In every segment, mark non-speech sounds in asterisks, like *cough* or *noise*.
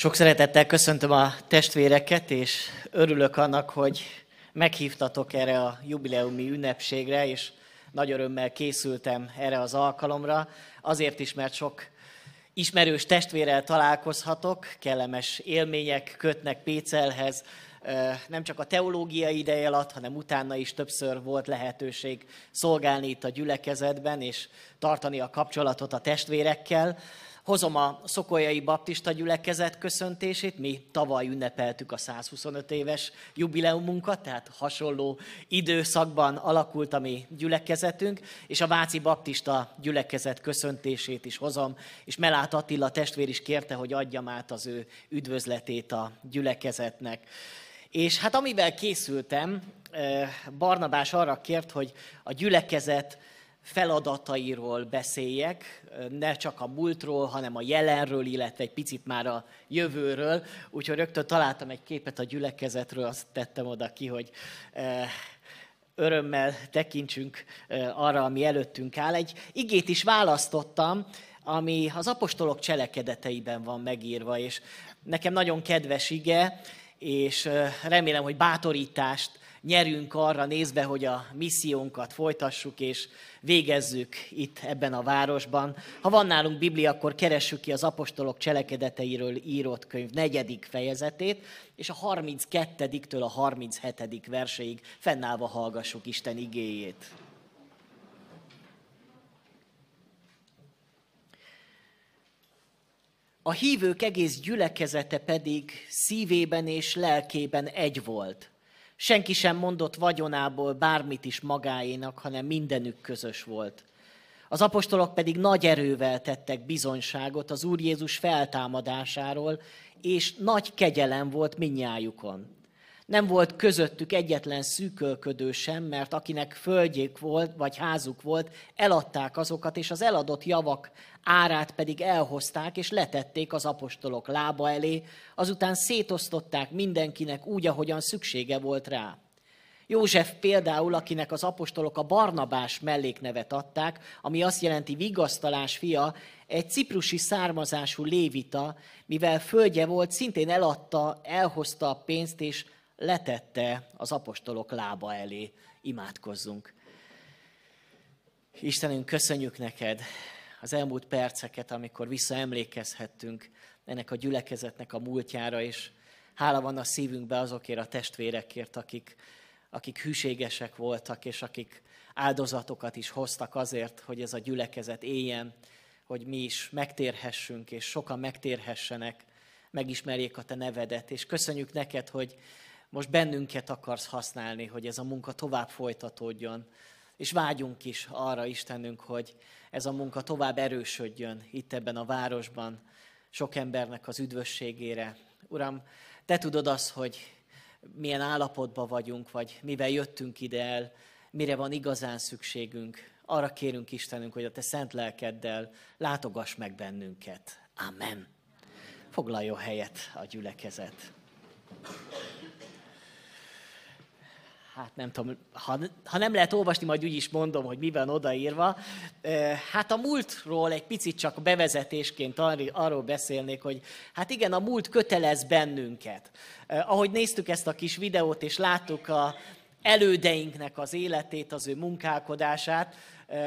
Sok szeretettel köszöntöm a testvéreket, és örülök annak, hogy meghívtatok erre a jubileumi ünnepségre, és nagy örömmel készültem erre az alkalomra. Azért is, mert sok ismerős testvérrel találkozhatok, kellemes élmények kötnek Pécelhez, nem csak a teológiai ideje alatt, hanem utána is többször volt lehetőség szolgálni itt a gyülekezetben, és tartani a kapcsolatot a testvérekkel. Hozom a Szokolyai Baptista gyülekezet köszöntését. Mi tavaly ünnepeltük a 125 éves jubileumunkat, tehát hasonló időszakban alakult a mi gyülekezetünk, és a Váci Baptista gyülekezet köszöntését is hozom, és Melát Attila testvér is kérte, hogy adjam át az ő üdvözletét a gyülekezetnek. És hát amivel készültem, eh, Barnabás arra kért, hogy a gyülekezet feladatairól beszéljek, ne csak a múltról, hanem a jelenről, illetve egy picit már a jövőről. Úgyhogy rögtön találtam egy képet a gyülekezetről, azt tettem oda ki, hogy eh, örömmel tekintsünk eh, arra, ami előttünk áll. Egy igét is választottam, ami az apostolok cselekedeteiben van megírva, és nekem nagyon kedves ige, és eh, remélem, hogy bátorítást nyerünk arra nézve, hogy a missziónkat folytassuk és végezzük itt ebben a városban. Ha van nálunk Biblia, akkor keressük ki az apostolok cselekedeteiről írott könyv negyedik fejezetét, és a 32-től a 37. verseig fennállva hallgassuk Isten igéjét. A hívők egész gyülekezete pedig szívében és lelkében egy volt – Senki sem mondott vagyonából bármit is magáénak, hanem mindenük közös volt. Az apostolok pedig nagy erővel tettek bizonyságot az Úr Jézus feltámadásáról, és nagy kegyelem volt minnyájukon. Nem volt közöttük egyetlen szűkölködő sem, mert akinek földjék volt, vagy házuk volt, eladták azokat, és az eladott javak árát pedig elhozták, és letették az apostolok lába elé, azután szétosztották mindenkinek úgy, ahogyan szüksége volt rá. József például, akinek az apostolok a Barnabás melléknevet adták, ami azt jelenti vigasztalás fia, egy ciprusi származású lévita, mivel földje volt, szintén eladta, elhozta a pénzt, és letette az apostolok lába elé. Imádkozzunk. Istenünk, köszönjük neked az elmúlt perceket, amikor visszaemlékezhettünk ennek a gyülekezetnek a múltjára, és hála van a szívünkbe azokért a testvérekért, akik, akik hűségesek voltak, és akik áldozatokat is hoztak azért, hogy ez a gyülekezet éljen, hogy mi is megtérhessünk, és sokan megtérhessenek, megismerjék a te nevedet. És köszönjük neked, hogy most bennünket akarsz használni, hogy ez a munka tovább folytatódjon. És vágyunk is arra, Istenünk, hogy ez a munka tovább erősödjön itt ebben a városban, sok embernek az üdvösségére. Uram, Te tudod azt, hogy milyen állapotban vagyunk, vagy mivel jöttünk ide el, mire van igazán szükségünk. Arra kérünk Istenünk, hogy a Te szent lelkeddel látogass meg bennünket. Amen. Foglaljon helyet a gyülekezet hát nem tudom, ha, ha nem lehet olvasni, majd úgy is mondom, hogy mi van odaírva. Hát a múltról egy picit csak bevezetésként arról beszélnék, hogy hát igen, a múlt kötelez bennünket. Ahogy néztük ezt a kis videót, és láttuk a elődeinknek az életét, az ő munkálkodását,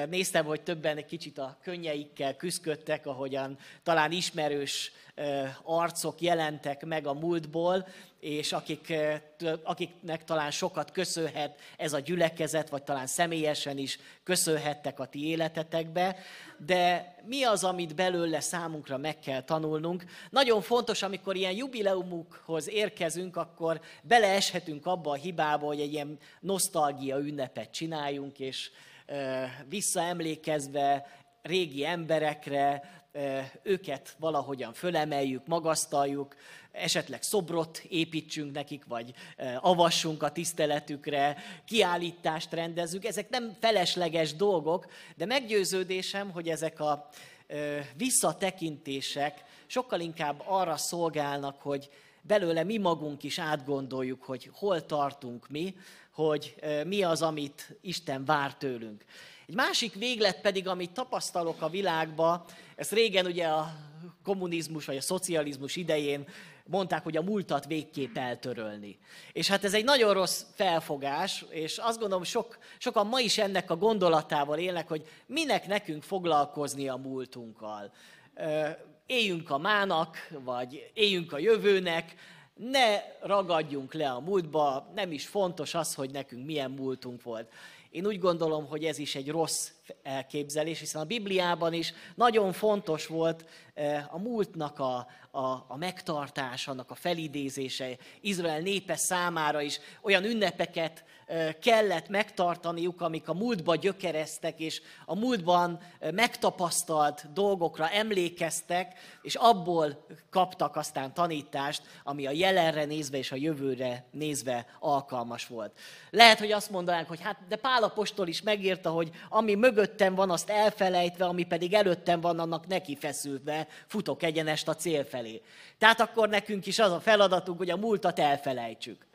Néztem, hogy többen egy kicsit a könnyeikkel küzdöttek, ahogyan talán ismerős arcok jelentek meg a múltból, és akik, akiknek talán sokat köszönhet ez a gyülekezet, vagy talán személyesen is köszönhettek a ti életetekbe, de mi az, amit belőle számunkra meg kell tanulnunk? Nagyon fontos, amikor ilyen jubileumukhoz érkezünk, akkor beleeshetünk abba a hibába, hogy egy ilyen nosztalgia ünnepet csináljunk, és visszaemlékezve régi emberekre, őket valahogyan fölemeljük, magasztaljuk, esetleg szobrot építsünk nekik, vagy avassunk a tiszteletükre, kiállítást rendezzük. Ezek nem felesleges dolgok, de meggyőződésem, hogy ezek a visszatekintések sokkal inkább arra szolgálnak, hogy belőle mi magunk is átgondoljuk, hogy hol tartunk mi, hogy mi az, amit Isten vár tőlünk. Egy másik véglet pedig, amit tapasztalok a világba, ezt régen ugye a kommunizmus vagy a szocializmus idején mondták, hogy a múltat végképp eltörölni. És hát ez egy nagyon rossz felfogás, és azt gondolom, sok, sokan ma is ennek a gondolatával élnek, hogy minek nekünk foglalkozni a múltunkkal. Éljünk a mának, vagy éljünk a jövőnek, ne ragadjunk le a múltba, nem is fontos az, hogy nekünk milyen múltunk volt. Én úgy gondolom, hogy ez is egy rossz elképzelés, hiszen a Bibliában is nagyon fontos volt eh, a múltnak a, a, a megtartása, annak a felidézése. Izrael népe számára is olyan ünnepeket kellett megtartaniuk, amik a múltba gyökereztek, és a múltban megtapasztalt dolgokra emlékeztek, és abból kaptak aztán tanítást, ami a jelenre nézve és a jövőre nézve alkalmas volt. Lehet, hogy azt mondanánk, hogy hát de Pálapostól is megírta, hogy ami mögöttem van, azt elfelejtve, ami pedig előttem van, annak neki feszülve futok egyenest a cél felé. Tehát akkor nekünk is az a feladatunk, hogy a múltat elfelejtsük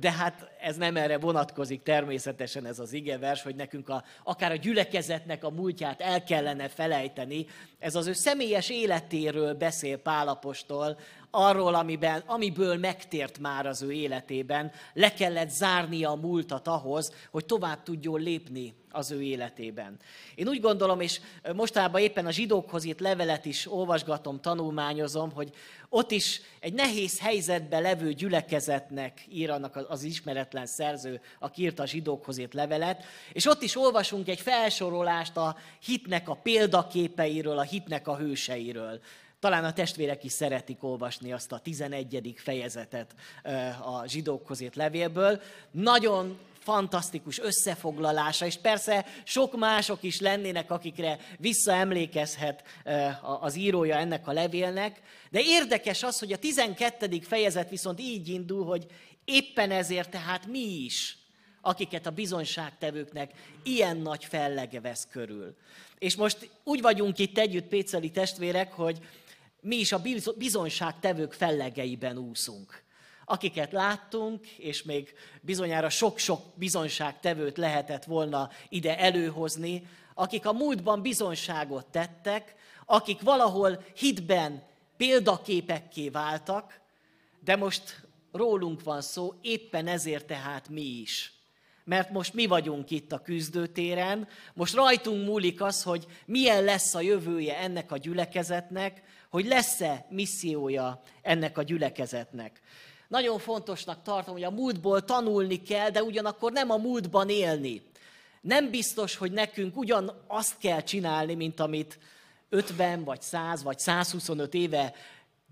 de hát ez nem erre vonatkozik természetesen ez az igevers, hogy nekünk a, akár a gyülekezetnek a múltját el kellene felejteni. Ez az ő személyes életéről beszél Pálapostól, arról, amiben, amiből megtért már az ő életében, le kellett zárnia a múltat ahhoz, hogy tovább tudjon lépni az ő életében. Én úgy gondolom, és mostában éppen a zsidókhoz írt levelet is olvasgatom, tanulmányozom, hogy ott is egy nehéz helyzetben levő gyülekezetnek ír annak az ismeretlen szerző, aki írta a zsidókhoz írt levelet, és ott is olvasunk egy felsorolást a hitnek a példaképeiről, a hitnek a hőseiről. Talán a testvérek is szeretik olvasni azt a 11. fejezetet a zsidókhoz írt levélből. Nagyon fantasztikus összefoglalása, és persze sok mások is lennének, akikre visszaemlékezhet az írója ennek a levélnek, de érdekes az, hogy a 12. fejezet viszont így indul, hogy éppen ezért tehát mi is, akiket a bizonyságtevőknek ilyen nagy fellege vesz körül. És most úgy vagyunk itt együtt, Péceli testvérek, hogy mi is a bizonyságtevők fellegeiben úszunk. Akiket láttunk, és még bizonyára sok-sok bizonyságtevőt lehetett volna ide előhozni, akik a múltban bizonyságot tettek, akik valahol hitben példaképekké váltak, de most rólunk van szó, éppen ezért tehát mi is. Mert most mi vagyunk itt a küzdőtéren, most rajtunk múlik az, hogy milyen lesz a jövője ennek a gyülekezetnek, hogy lesz-e missziója ennek a gyülekezetnek. Nagyon fontosnak tartom, hogy a múltból tanulni kell, de ugyanakkor nem a múltban élni. Nem biztos, hogy nekünk ugyan azt kell csinálni, mint amit 50 vagy 100 vagy 125 éve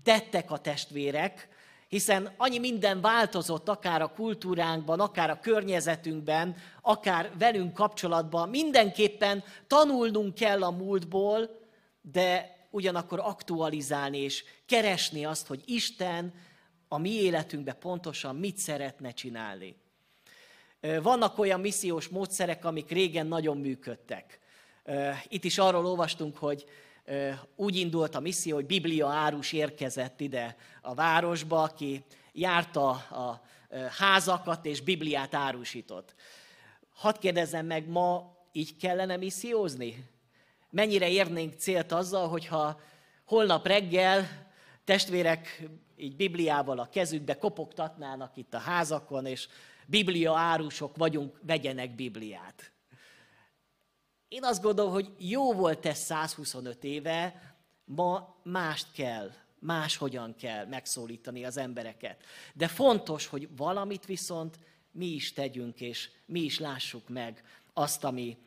tettek a testvérek, hiszen annyi minden változott akár a kultúránkban, akár a környezetünkben, akár velünk kapcsolatban. Mindenképpen tanulnunk kell a múltból, de ugyanakkor aktualizálni és keresni azt, hogy Isten a mi életünkben pontosan mit szeretne csinálni. Vannak olyan missziós módszerek, amik régen nagyon működtek. Itt is arról olvastunk, hogy úgy indult a misszió, hogy Biblia árus érkezett ide a városba, aki járta a házakat és Bibliát árusított. Hadd kérdezzem meg, ma így kellene missziózni? Mennyire érnénk célt azzal, hogyha holnap reggel testvérek így Bibliával a kezükbe kopogtatnának itt a házakon, és Biblia árusok vagyunk, vegyenek Bibliát. Én azt gondolom, hogy jó volt ez 125 éve, ma mást kell, máshogyan kell megszólítani az embereket. De fontos, hogy valamit viszont mi is tegyünk, és mi is lássuk meg, azt, ami,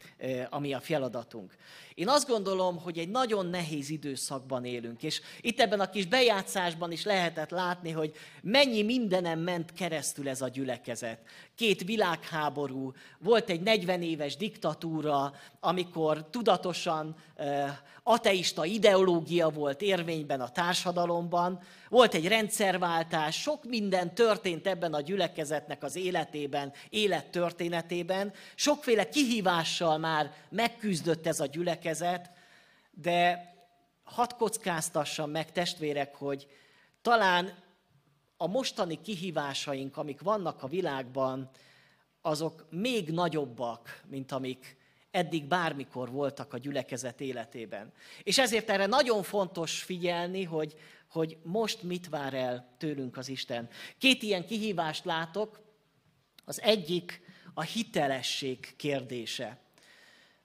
ami a feladatunk. Én azt gondolom, hogy egy nagyon nehéz időszakban élünk, és itt ebben a kis bejátszásban is lehetett látni, hogy mennyi mindenem ment keresztül ez a gyülekezet. Két világháború, volt egy 40 éves diktatúra, amikor tudatosan ateista ideológia volt érvényben a társadalomban, volt egy rendszerváltás, sok minden történt ebben a gyülekezetnek az életében, élettörténetében, sokféle kihívással már megküzdött ez a gyülekezet, de hadd kockáztassam meg, testvérek, hogy talán a mostani kihívásaink, amik vannak a világban, azok még nagyobbak, mint amik eddig bármikor voltak a gyülekezet életében. És ezért erre nagyon fontos figyelni, hogy, hogy most mit vár el tőlünk az Isten. Két ilyen kihívást látok. Az egyik a hitelesség kérdése.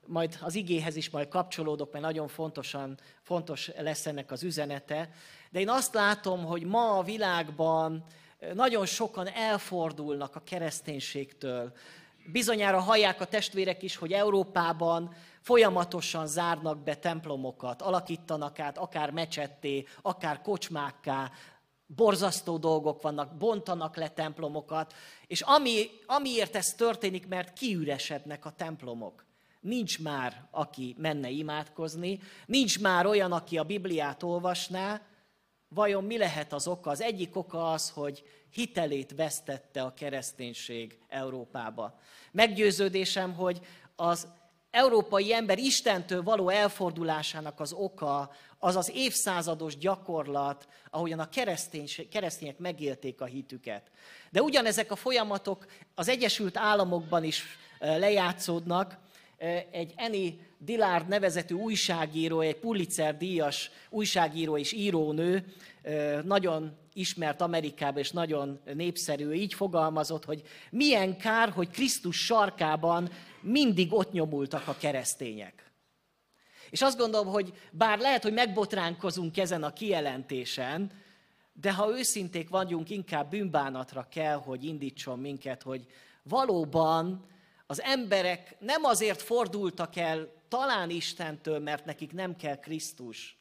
Majd az igéhez is majd kapcsolódok, mert nagyon fontosan, fontos lesz ennek az üzenete. De én azt látom, hogy ma a világban nagyon sokan elfordulnak a kereszténységtől. Bizonyára hallják a testvérek is, hogy Európában folyamatosan zárnak be templomokat, alakítanak át akár mecsetté, akár kocsmákká, borzasztó dolgok vannak, bontanak le templomokat, és ami, amiért ez történik, mert kiüresednek a templomok. Nincs már, aki menne imádkozni, nincs már olyan, aki a Bibliát olvasná, Vajon mi lehet az oka? Az egyik oka az, hogy hitelét vesztette a kereszténység Európába. Meggyőződésem, hogy az európai ember Istentől való elfordulásának az oka az az évszázados gyakorlat, ahogyan a keresztények megélték a hitüket. De ugyanezek a folyamatok az Egyesült Államokban is lejátszódnak. Egy Eni Dillard nevezetű újságíró, egy Pulitzer díjas újságíró és írónő, nagyon ismert Amerikában, és nagyon népszerű, így fogalmazott, hogy milyen kár, hogy Krisztus sarkában mindig ott nyomultak a keresztények. És azt gondolom, hogy bár lehet, hogy megbotránkozunk ezen a kijelentésen, de ha őszinték vagyunk, inkább bűnbánatra kell, hogy indítson minket, hogy valóban az emberek nem azért fordultak el talán Istentől, mert nekik nem kell Krisztus,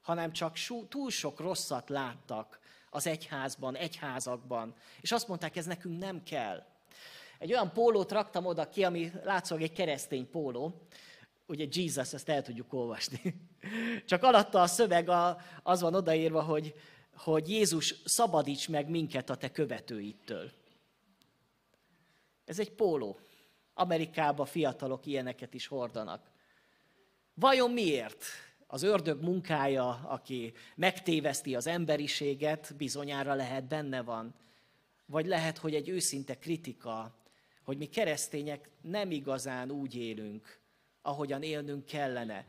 hanem csak túl sok rosszat láttak az egyházban, egyházakban. És azt mondták, ez nekünk nem kell. Egy olyan pólót raktam oda ki, ami látszólag egy keresztény póló, ugye Jesus, ezt el tudjuk olvasni. *laughs* Csak alatta a szöveg az van odaírva, hogy, hogy Jézus szabadíts meg minket a te követőittől. Ez egy póló. Amerikában fiatalok ilyeneket is hordanak. Vajon miért? Az ördög munkája, aki megtéveszti az emberiséget, bizonyára lehet benne van. Vagy lehet, hogy egy őszinte kritika, hogy mi keresztények nem igazán úgy élünk, ahogyan élnünk kellene.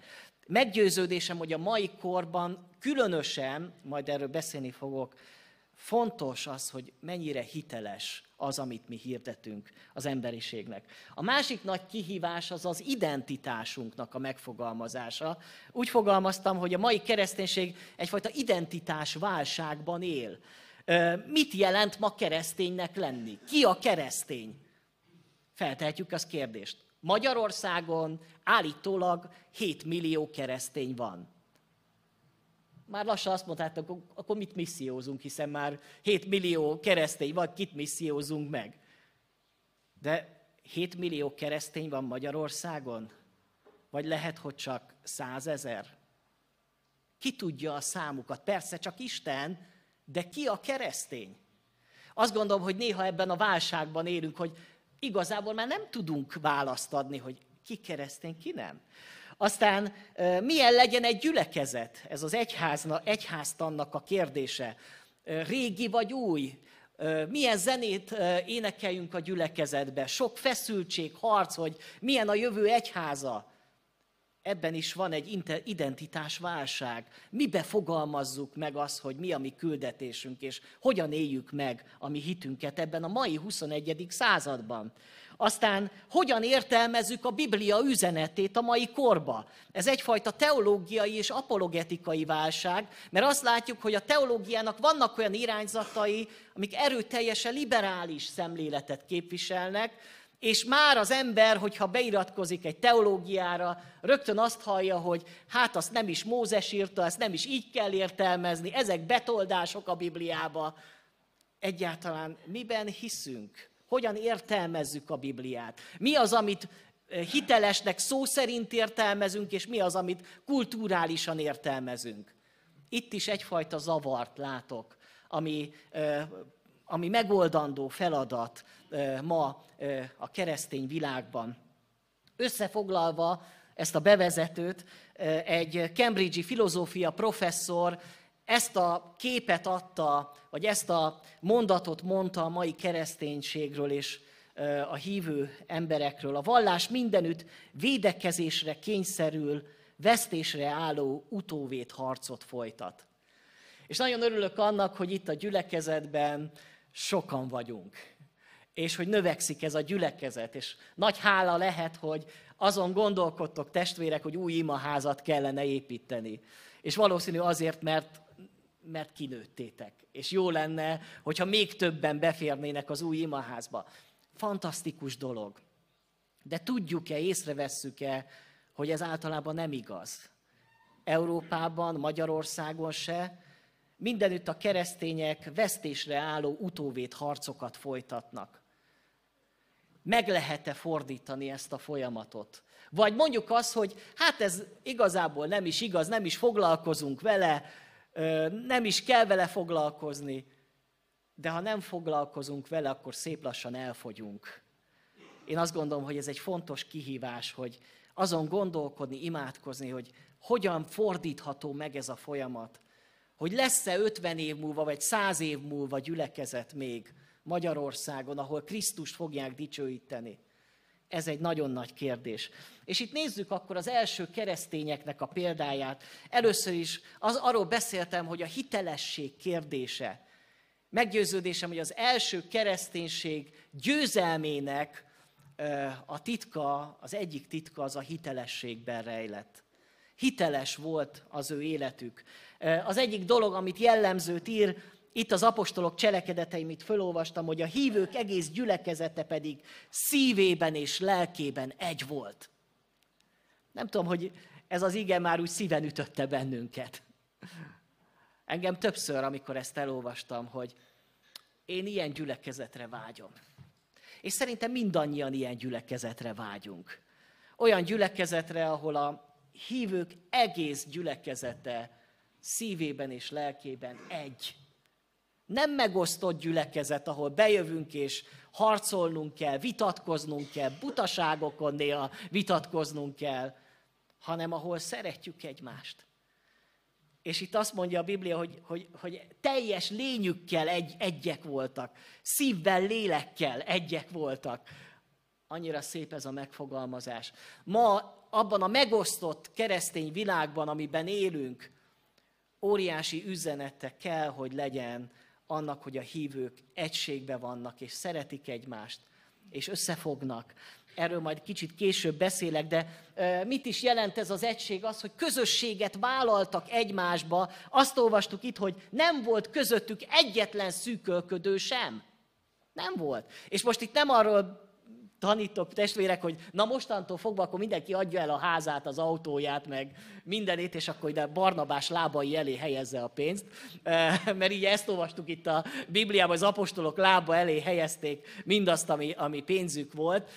Meggyőződésem, hogy a mai korban különösen, majd erről beszélni fogok, fontos az, hogy mennyire hiteles az, amit mi hirdetünk az emberiségnek. A másik nagy kihívás az az identitásunknak a megfogalmazása. Úgy fogalmaztam, hogy a mai kereszténység egyfajta identitás válságban él. Mit jelent ma kereszténynek lenni? Ki a keresztény? Feltehetjük azt kérdést. Magyarországon állítólag 7 millió keresztény van már lassan azt mondták, akkor, mit missziózunk, hiszen már 7 millió keresztény van, kit missziózunk meg. De 7 millió keresztény van Magyarországon? Vagy lehet, hogy csak százezer? Ki tudja a számukat? Persze csak Isten, de ki a keresztény? Azt gondolom, hogy néha ebben a válságban élünk, hogy igazából már nem tudunk választ adni, hogy ki keresztény, ki nem. Aztán milyen legyen egy gyülekezet? Ez az egyházna, egyháztannak a kérdése. Régi vagy új? Milyen zenét énekeljünk a gyülekezetbe? Sok feszültség, harc, hogy milyen a jövő egyháza? Ebben is van egy identitásválság. Mibe fogalmazzuk meg azt, hogy mi a mi küldetésünk, és hogyan éljük meg a mi hitünket ebben a mai 21. században. Aztán hogyan értelmezzük a Biblia üzenetét a mai korba? Ez egyfajta teológiai és apologetikai válság, mert azt látjuk, hogy a teológiának vannak olyan irányzatai, amik erőteljesen liberális szemléletet képviselnek, és már az ember, hogyha beiratkozik egy teológiára, rögtön azt hallja, hogy hát azt nem is Mózes írta, ezt nem is így kell értelmezni, ezek betoldások a Bibliába. Egyáltalán miben hiszünk? Hogyan értelmezzük a Bibliát? Mi az, amit eh, hitelesnek szó szerint értelmezünk, és mi az, amit kulturálisan értelmezünk? Itt is egyfajta zavart látok, ami, eh, ami megoldandó feladat ma a keresztény világban. Összefoglalva ezt a bevezetőt, egy Cambridge-i filozófia professzor ezt a képet adta, vagy ezt a mondatot mondta a mai kereszténységről és a hívő emberekről. A vallás mindenütt védekezésre kényszerül, vesztésre álló utóvét harcot folytat. És nagyon örülök annak, hogy itt a gyülekezetben sokan vagyunk. És hogy növekszik ez a gyülekezet. És nagy hála lehet, hogy azon gondolkodtok testvérek, hogy új imaházat kellene építeni. És valószínű azért, mert, mert kinőttétek. És jó lenne, hogyha még többen beférnének az új imaházba. Fantasztikus dolog. De tudjuk-e, észrevesszük-e, hogy ez általában nem igaz? Európában, Magyarországon se, mindenütt a keresztények vesztésre álló utóvét harcokat folytatnak. Meg lehet-e fordítani ezt a folyamatot? Vagy mondjuk azt, hogy hát ez igazából nem is igaz, nem is foglalkozunk vele, nem is kell vele foglalkozni, de ha nem foglalkozunk vele, akkor szép lassan elfogyunk. Én azt gondolom, hogy ez egy fontos kihívás, hogy azon gondolkodni, imádkozni, hogy hogyan fordítható meg ez a folyamat. Hogy lesz-e 50 év múlva, vagy 100 év múlva gyülekezet még Magyarországon, ahol Krisztust fogják dicsőíteni. Ez egy nagyon nagy kérdés. És itt nézzük akkor az első keresztényeknek a példáját. Először is az, arról beszéltem, hogy a hitelesség kérdése. Meggyőződésem, hogy az első kereszténység győzelmének a titka, az egyik titka az a hitelességben rejlett. Hiteles volt az ő életük. Az egyik dolog, amit jellemzőt ír, itt az apostolok cselekedeteim, itt fölolvastam, hogy a hívők egész gyülekezete pedig szívében és lelkében egy volt. Nem tudom, hogy ez az ige már úgy szíven ütötte bennünket. Engem többször, amikor ezt elolvastam, hogy én ilyen gyülekezetre vágyom. És szerintem mindannyian ilyen gyülekezetre vágyunk. Olyan gyülekezetre, ahol a hívők egész gyülekezete szívében és lelkében egy. Nem megosztott gyülekezet, ahol bejövünk és harcolnunk kell, vitatkoznunk kell, butaságokon néha vitatkoznunk kell, hanem ahol szeretjük egymást. És itt azt mondja a Biblia, hogy, hogy, hogy teljes lényükkel egy, egyek voltak, szívvel, lélekkel egyek voltak. Annyira szép ez a megfogalmazás. Ma abban a megosztott keresztény világban, amiben élünk, óriási üzenete kell, hogy legyen annak, hogy a hívők egységbe vannak, és szeretik egymást, és összefognak. Erről majd kicsit később beszélek, de mit is jelent ez az egység? Az, hogy közösséget vállaltak egymásba. Azt olvastuk itt, hogy nem volt közöttük egyetlen szűkölködő sem. Nem volt. És most itt nem arról tanítok testvérek, hogy na mostantól fogva akkor mindenki adja el a házát, az autóját, meg mindenét, és akkor ide Barnabás lábai elé helyezze a pénzt. Mert így ezt olvastuk itt a Bibliában, az apostolok lába elé helyezték mindazt, ami, ami pénzük volt.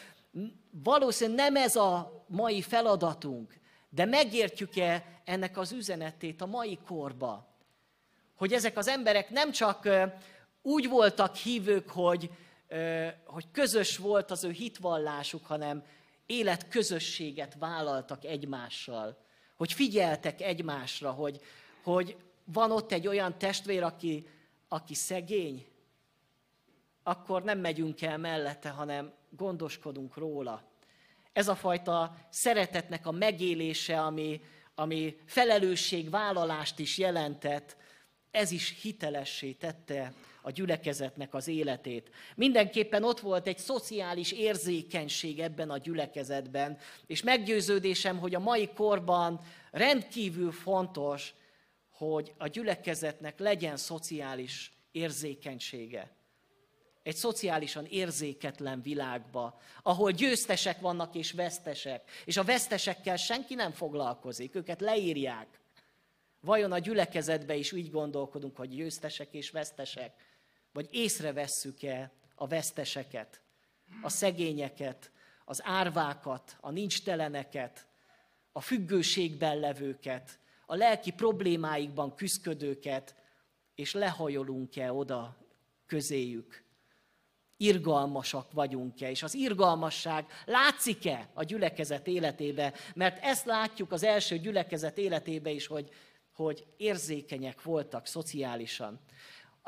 Valószínűleg nem ez a mai feladatunk, de megértjük-e ennek az üzenetét a mai korba? Hogy ezek az emberek nem csak úgy voltak hívők, hogy, hogy közös volt az ő hitvallásuk, hanem életközösséget vállaltak egymással, hogy figyeltek egymásra, hogy, hogy van ott egy olyan testvér, aki, aki szegény, akkor nem megyünk el mellette, hanem gondoskodunk róla. Ez a fajta szeretetnek a megélése, ami, ami felelősségvállalást is jelentett, ez is hitelessé tette a gyülekezetnek az életét. Mindenképpen ott volt egy szociális érzékenység ebben a gyülekezetben, és meggyőződésem, hogy a mai korban rendkívül fontos, hogy a gyülekezetnek legyen szociális érzékenysége egy szociálisan érzéketlen világba, ahol győztesek vannak és vesztesek, és a vesztesekkel senki nem foglalkozik, őket leírják. Vajon a gyülekezetbe is úgy gondolkodunk, hogy győztesek és vesztesek? Vagy észrevesszük-e a veszteseket, a szegényeket, az árvákat, a nincsteleneket, a függőségben levőket, a lelki problémáikban küzdködőket, és lehajolunk-e oda közéjük? irgalmasak vagyunk-e, és az irgalmasság látszik-e a gyülekezet életébe, mert ezt látjuk az első gyülekezet életébe is, hogy, hogy érzékenyek voltak szociálisan.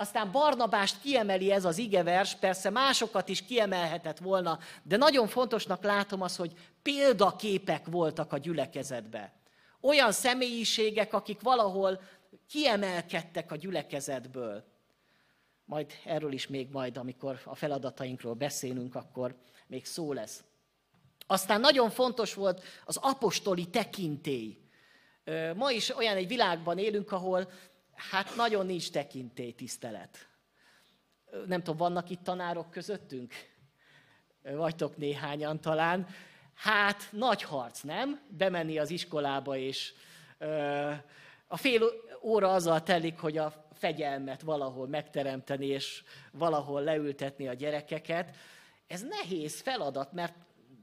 Aztán Barnabást kiemeli ez az igevers, persze másokat is kiemelhetett volna, de nagyon fontosnak látom az, hogy példaképek voltak a gyülekezetbe. Olyan személyiségek, akik valahol kiemelkedtek a gyülekezetből. Majd erről is még majd, amikor a feladatainkról beszélünk, akkor még szó lesz. Aztán nagyon fontos volt az apostoli tekintély. Ma is olyan egy világban élünk, ahol hát nagyon nincs tekintély tisztelet. Nem tudom, vannak itt tanárok közöttünk? Vagytok néhányan talán. Hát nagy harc, nem? Bemenni az iskolába, és a fél óra azzal telik, hogy a fegyelmet valahol megteremteni, és valahol leültetni a gyerekeket. Ez nehéz feladat, mert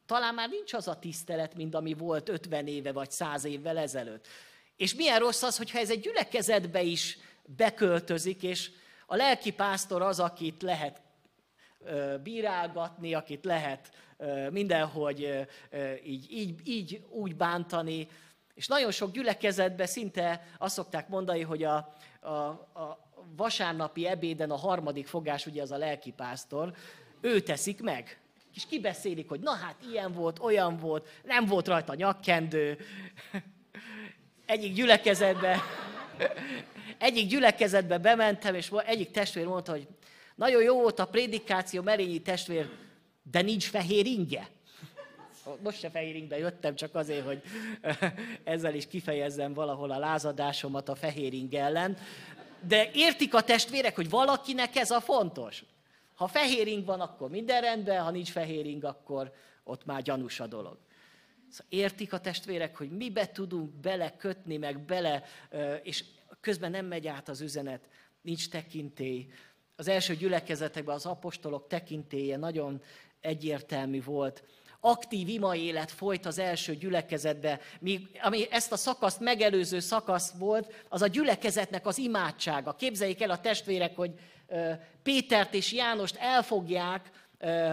talán már nincs az a tisztelet, mint ami volt 50 éve vagy 100 évvel ezelőtt. És milyen rossz az, hogyha ez egy gyülekezetbe is beköltözik, és a lelki pásztor az, akit lehet bírálgatni, akit lehet mindenhogy így, így, így úgy bántani. És nagyon sok gyülekezetben szinte azt szokták mondani, hogy a, a, a vasárnapi ebéden a harmadik fogás, ugye az a lelkipásztor, ő teszik meg. És kibeszélik, hogy na hát ilyen volt, olyan volt, nem volt rajta nyakkendő. Egyik gyülekezetbe, egyik gyülekezetbe bementem, és egyik testvér mondta, hogy nagyon jó volt a prédikáció, Merényi testvér, de nincs fehér inge. Most se fehér ingbe jöttem, csak azért, hogy ezzel is kifejezzem valahol a lázadásomat a fehér ing ellen. De értik a testvérek, hogy valakinek ez a fontos. Ha fehér ing van, akkor minden rendben, ha nincs fehér ing, akkor ott már gyanús a dolog. Szóval értik a testvérek, hogy mibe tudunk belekötni, meg bele, és közben nem megy át az üzenet, nincs tekintély. Az első gyülekezetekben az apostolok tekintélye nagyon egyértelmű volt. Aktív ima élet folyt az első gyülekezetbe, ami ezt a szakaszt megelőző szakasz volt, az a gyülekezetnek az imádsága. Képzeljék el a testvérek, hogy Pétert és Jánost elfogják,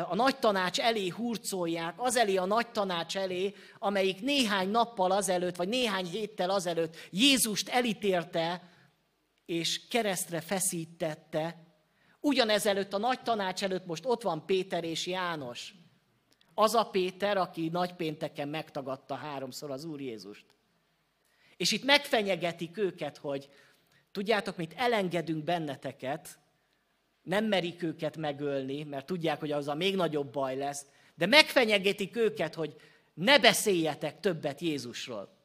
a nagy tanács elé hurcolják, az elé a nagy tanács elé, amelyik néhány nappal azelőtt, vagy néhány héttel azelőtt Jézust elítérte, és keresztre feszítette. Ugyanezelőtt a nagy tanács előtt most ott van Péter és János. Az a Péter, aki nagypénteken megtagadta háromszor az Úr Jézust. És itt megfenyegetik őket, hogy tudjátok, mit elengedünk benneteket, nem merik őket megölni, mert tudják, hogy az a még nagyobb baj lesz, de megfenyegetik őket, hogy ne beszéljetek többet Jézusról.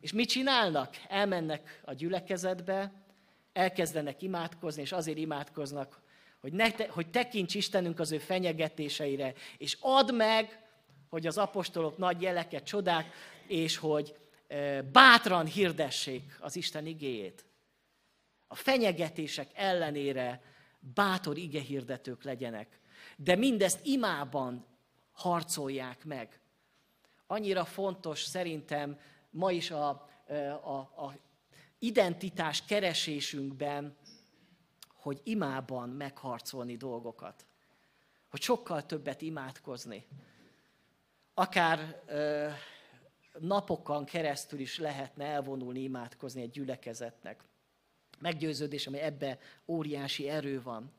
És mit csinálnak? Elmennek a gyülekezetbe, elkezdenek imádkozni, és azért imádkoznak, hogy, ne te, hogy tekints Istenünk az ő fenyegetéseire, és add meg, hogy az apostolok nagy jeleket, csodák, és hogy bátran hirdessék az Isten igéjét. A fenyegetések ellenére bátor igehirdetők legyenek. De mindezt imában harcolják meg. Annyira fontos szerintem ma is a, a, a identitás keresésünkben, hogy imában megharcolni dolgokat. Hogy sokkal többet imádkozni. Akár ö, napokon keresztül is lehetne elvonulni, imádkozni egy gyülekezetnek meggyőződés, hogy ebbe óriási erő van.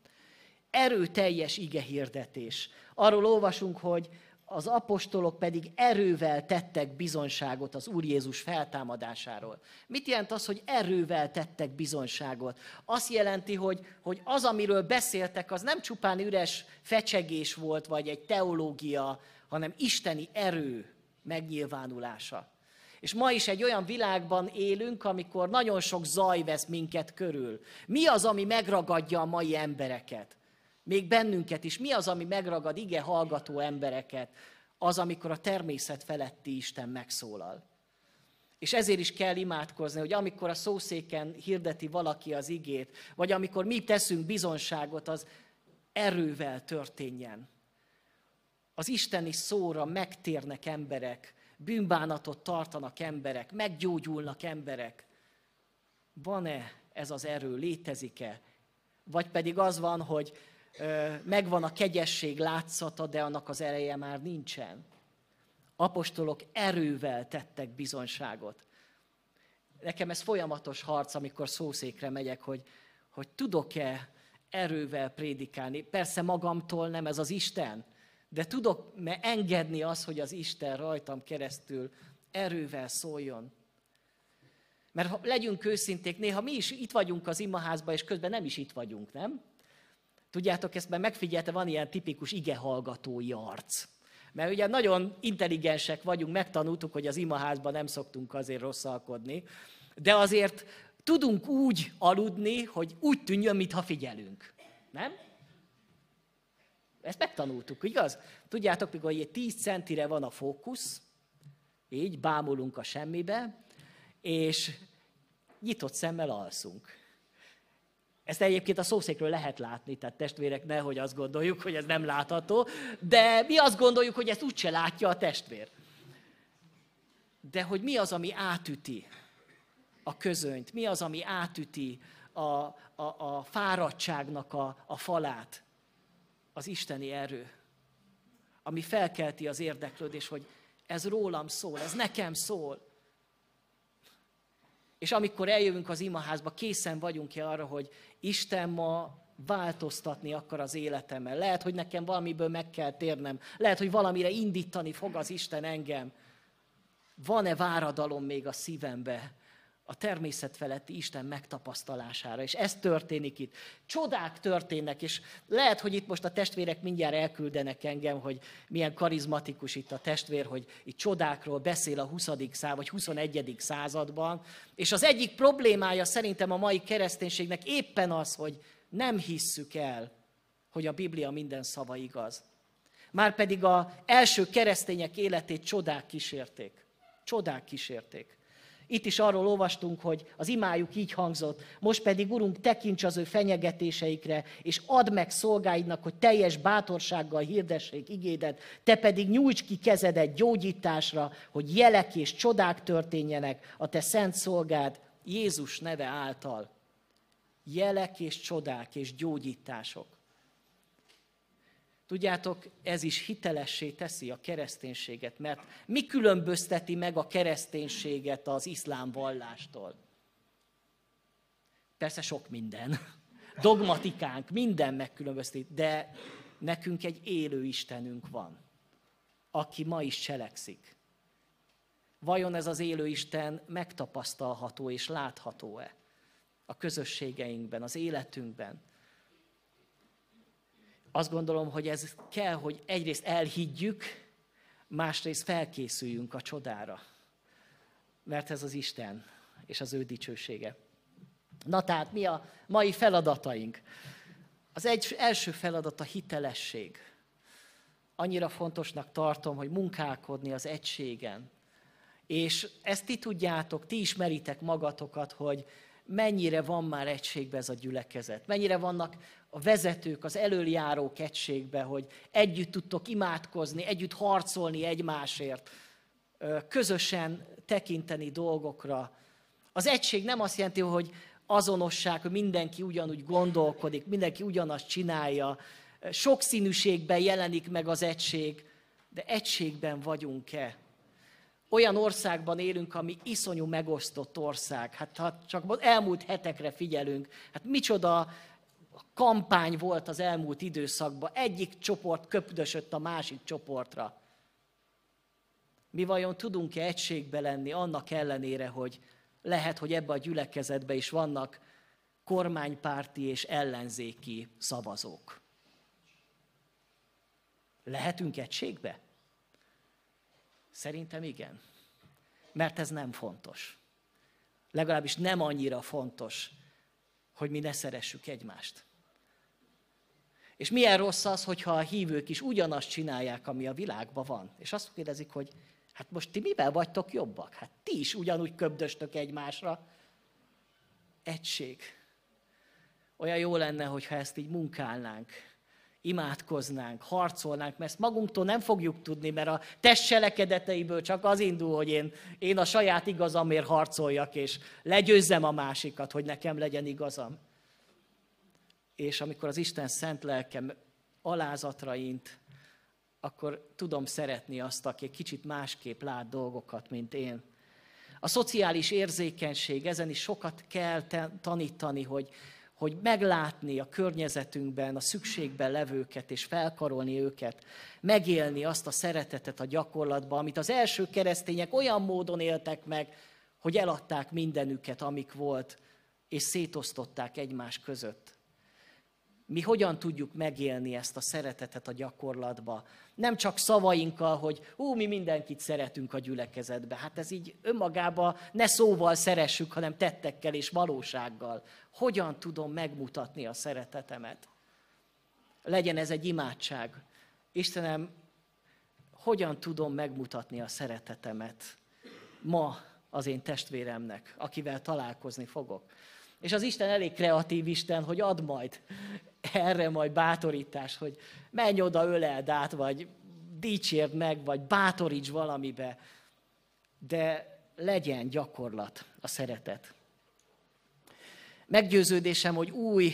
Erőteljes ige hirdetés. Arról olvasunk, hogy az apostolok pedig erővel tettek bizonságot az Úr Jézus feltámadásáról. Mit jelent az, hogy erővel tettek bizonságot? Azt jelenti, hogy, hogy az, amiről beszéltek, az nem csupán üres fecsegés volt, vagy egy teológia, hanem isteni erő megnyilvánulása. És ma is egy olyan világban élünk, amikor nagyon sok zaj vesz minket körül. Mi az, ami megragadja a mai embereket? Még bennünket is. Mi az, ami megragad ige hallgató embereket? Az, amikor a természet feletti Isten megszólal. És ezért is kell imádkozni, hogy amikor a szószéken hirdeti valaki az igét, vagy amikor mi teszünk bizonságot, az erővel történjen. Az isteni szóra megtérnek emberek, bűnbánatot tartanak emberek, meggyógyulnak emberek. Van-e ez az erő, létezik-e? Vagy pedig az van, hogy ö, megvan a kegyesség látszata, de annak az ereje már nincsen. Apostolok erővel tettek bizonságot. nekem ez folyamatos harc, amikor szószékre megyek, hogy, hogy tudok-e erővel prédikálni. Persze magamtól nem ez az Isten, de tudok engedni az, hogy az Isten rajtam keresztül erővel szóljon. Mert ha legyünk őszinték, néha mi is itt vagyunk az imaházban, és közben nem is itt vagyunk, nem? Tudjátok, ezt már megfigyelte, van ilyen tipikus igehallgatói arc. Mert ugye nagyon intelligensek vagyunk, megtanultuk, hogy az imaházban nem szoktunk azért rosszalkodni, de azért tudunk úgy aludni, hogy úgy tűnjön, mintha figyelünk. Nem? Ezt megtanultuk, igaz? Tudjátok, mikor egy 10 centire van a fókusz, így bámulunk a semmibe, és nyitott szemmel alszunk. Ezt egyébként a szószékről lehet látni, tehát testvérek, nehogy azt gondoljuk, hogy ez nem látható, de mi azt gondoljuk, hogy ezt úgyse látja a testvér. De hogy mi az, ami átüti a közönyt, mi az, ami átüti a, a, a fáradtságnak a, a falát, az isteni erő, ami felkelti az érdeklődés, hogy ez rólam szól, ez nekem szól. És amikor eljövünk az imaházba, készen vagyunk-e arra, hogy Isten ma változtatni akar az életemmel. Lehet, hogy nekem valamiből meg kell térnem. Lehet, hogy valamire indítani fog az Isten engem. Van-e váradalom még a szívembe? A természet feletti Isten megtapasztalására. És ez történik itt. Csodák történnek, és lehet, hogy itt most a testvérek mindjárt elküldenek engem, hogy milyen karizmatikus itt a testvér, hogy itt csodákról beszél a 20. század, vagy 21. században. És az egyik problémája szerintem a mai kereszténységnek éppen az, hogy nem hisszük el, hogy a Biblia minden szava igaz. Márpedig a első keresztények életét csodák kísérték. Csodák kísérték. Itt is arról olvastunk, hogy az imájuk így hangzott, most pedig, Urunk, tekints az ő fenyegetéseikre, és add meg szolgáidnak, hogy teljes bátorsággal hirdessék igédet, te pedig nyújts ki kezedet gyógyításra, hogy jelek és csodák történjenek a te szent szolgád Jézus neve által. Jelek és csodák és gyógyítások. Tudjátok, ez is hitelessé teszi a kereszténységet, mert mi különbözteti meg a kereszténységet az iszlám vallástól? Persze sok minden. Dogmatikánk, minden megkülönbözteti, de nekünk egy élő Istenünk van, aki ma is cselekszik. Vajon ez az élő Isten megtapasztalható és látható-e a közösségeinkben, az életünkben? Azt gondolom, hogy ez kell, hogy egyrészt elhiggyük, másrészt felkészüljünk a csodára. Mert ez az Isten és az ő dicsősége. Na tehát mi a mai feladataink? Az egy, első feladat a hitelesség. Annyira fontosnak tartom, hogy munkálkodni az egységen. És ezt ti tudjátok, ti ismeritek magatokat, hogy mennyire van már egységbe ez a gyülekezet. Mennyire vannak a vezetők, az előjárók egységbe, hogy együtt tudtok imádkozni, együtt harcolni egymásért, közösen tekinteni dolgokra. Az egység nem azt jelenti, hogy azonosság, hogy mindenki ugyanúgy gondolkodik, mindenki ugyanazt csinálja, sokszínűségben jelenik meg az egység, de egységben vagyunk-e? Olyan országban élünk, ami iszonyú megosztott ország. Hát ha csak elmúlt hetekre figyelünk, hát micsoda kampány volt az elmúlt időszakban. Egyik csoport köpdösött a másik csoportra. Mi vajon tudunk-e egységbe lenni annak ellenére, hogy lehet, hogy ebbe a gyülekezetbe is vannak kormánypárti és ellenzéki szavazók. Lehetünk egységbe? Szerintem igen. Mert ez nem fontos. Legalábbis nem annyira fontos, hogy mi ne szeressük egymást. És milyen rossz az, hogyha a hívők is ugyanazt csinálják, ami a világban van. És azt kérdezik, hogy hát most ti mivel vagytok jobbak? Hát ti is ugyanúgy köbdöstök egymásra. Egység. Olyan jó lenne, hogyha ezt így munkálnánk, imádkoznánk, harcolnánk, mert ezt magunktól nem fogjuk tudni, mert a test cselekedeteiből csak az indul, hogy én, én a saját igazamért harcoljak, és legyőzzem a másikat, hogy nekem legyen igazam és amikor az Isten szent lelkem alázatra int, akkor tudom szeretni azt, aki kicsit másképp lát dolgokat, mint én. A szociális érzékenység, ezen is sokat kell tanítani, hogy, hogy meglátni a környezetünkben a szükségben levőket, és felkarolni őket, megélni azt a szeretetet a gyakorlatban, amit az első keresztények olyan módon éltek meg, hogy eladták mindenüket, amik volt, és szétosztották egymás között. Mi hogyan tudjuk megélni ezt a szeretetet a gyakorlatba? Nem csak szavainkkal, hogy ú, mi mindenkit szeretünk a gyülekezetbe. Hát ez így önmagában ne szóval szeressük, hanem tettekkel és valósággal. Hogyan tudom megmutatni a szeretetemet? Legyen ez egy imádság. Istenem, hogyan tudom megmutatni a szeretetemet ma az én testvéremnek, akivel találkozni fogok? És az Isten elég kreatív Isten, hogy ad majd erre majd bátorítás, hogy menj oda, öleld át, vagy dicsérd meg, vagy bátoríts valamibe, de legyen gyakorlat a szeretet. Meggyőződésem, hogy új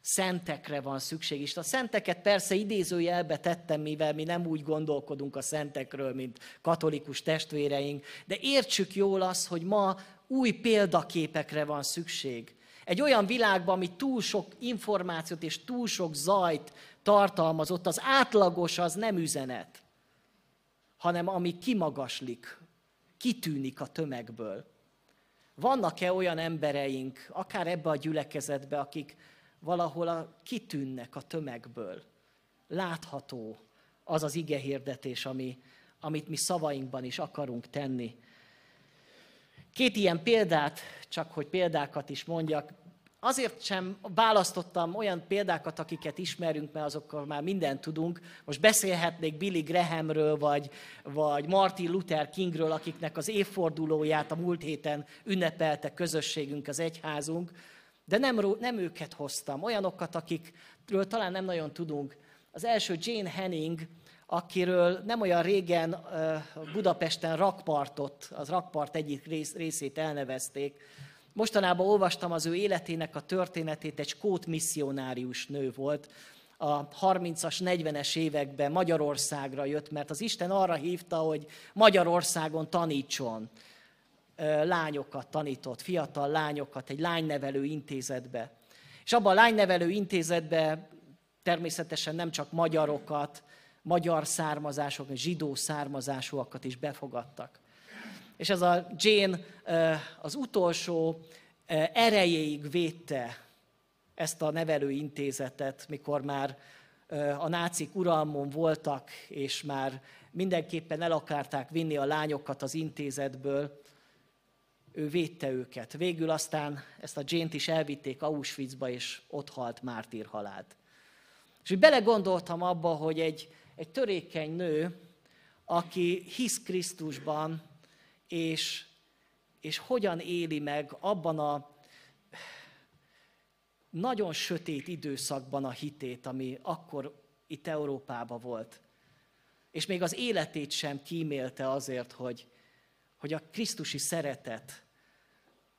szentekre van szükség. És a szenteket persze idézőjelbe tettem, mivel mi nem úgy gondolkodunk a szentekről, mint katolikus testvéreink, de értsük jól azt, hogy ma új példaképekre van szükség. Egy olyan világban, ami túl sok információt és túl sok zajt tartalmazott, az átlagos az nem üzenet, hanem ami kimagaslik, kitűnik a tömegből. Vannak-e olyan embereink, akár ebbe a gyülekezetbe, akik valahol a, kitűnnek a tömegből? Látható az az ige hirdetés, ami, amit mi szavainkban is akarunk tenni. Két ilyen példát, csak hogy példákat is mondjak, Azért sem választottam olyan példákat, akiket ismerünk, mert azokkal már mindent tudunk. Most beszélhetnék Billy Grahamről, vagy, vagy Martin Luther Kingről, akiknek az évfordulóját a múlt héten ünnepelte közösségünk, az egyházunk. De nem, nem őket hoztam, olyanokat, akikről talán nem nagyon tudunk. Az első Jane Henning, akiről nem olyan régen Budapesten rakpartot, az rakpart egyik rész, részét elnevezték. Mostanában olvastam az ő életének a történetét, egy skót misszionárius nő volt, a 30-as, 40-es években Magyarországra jött, mert az Isten arra hívta, hogy Magyarországon tanítson. Lányokat tanított, fiatal lányokat egy lánynevelő intézetbe. És abban a lánynevelő intézetbe természetesen nem csak magyarokat, magyar származások, zsidó származásúakat is befogadtak. És ez a Jane az utolsó erejéig védte ezt a nevelőintézetet, mikor már a nácik uralmon voltak, és már mindenképpen el akarták vinni a lányokat az intézetből, ő védte őket. Végül aztán ezt a Jane-t is elvitték Auschwitzba, és ott halt mártír halált. És úgy belegondoltam abba, hogy egy, egy törékeny nő, aki hisz Krisztusban, és, és hogyan éli meg abban a nagyon sötét időszakban a hitét, ami akkor itt Európában volt. És még az életét sem kímélte azért, hogy, hogy a Krisztusi szeretet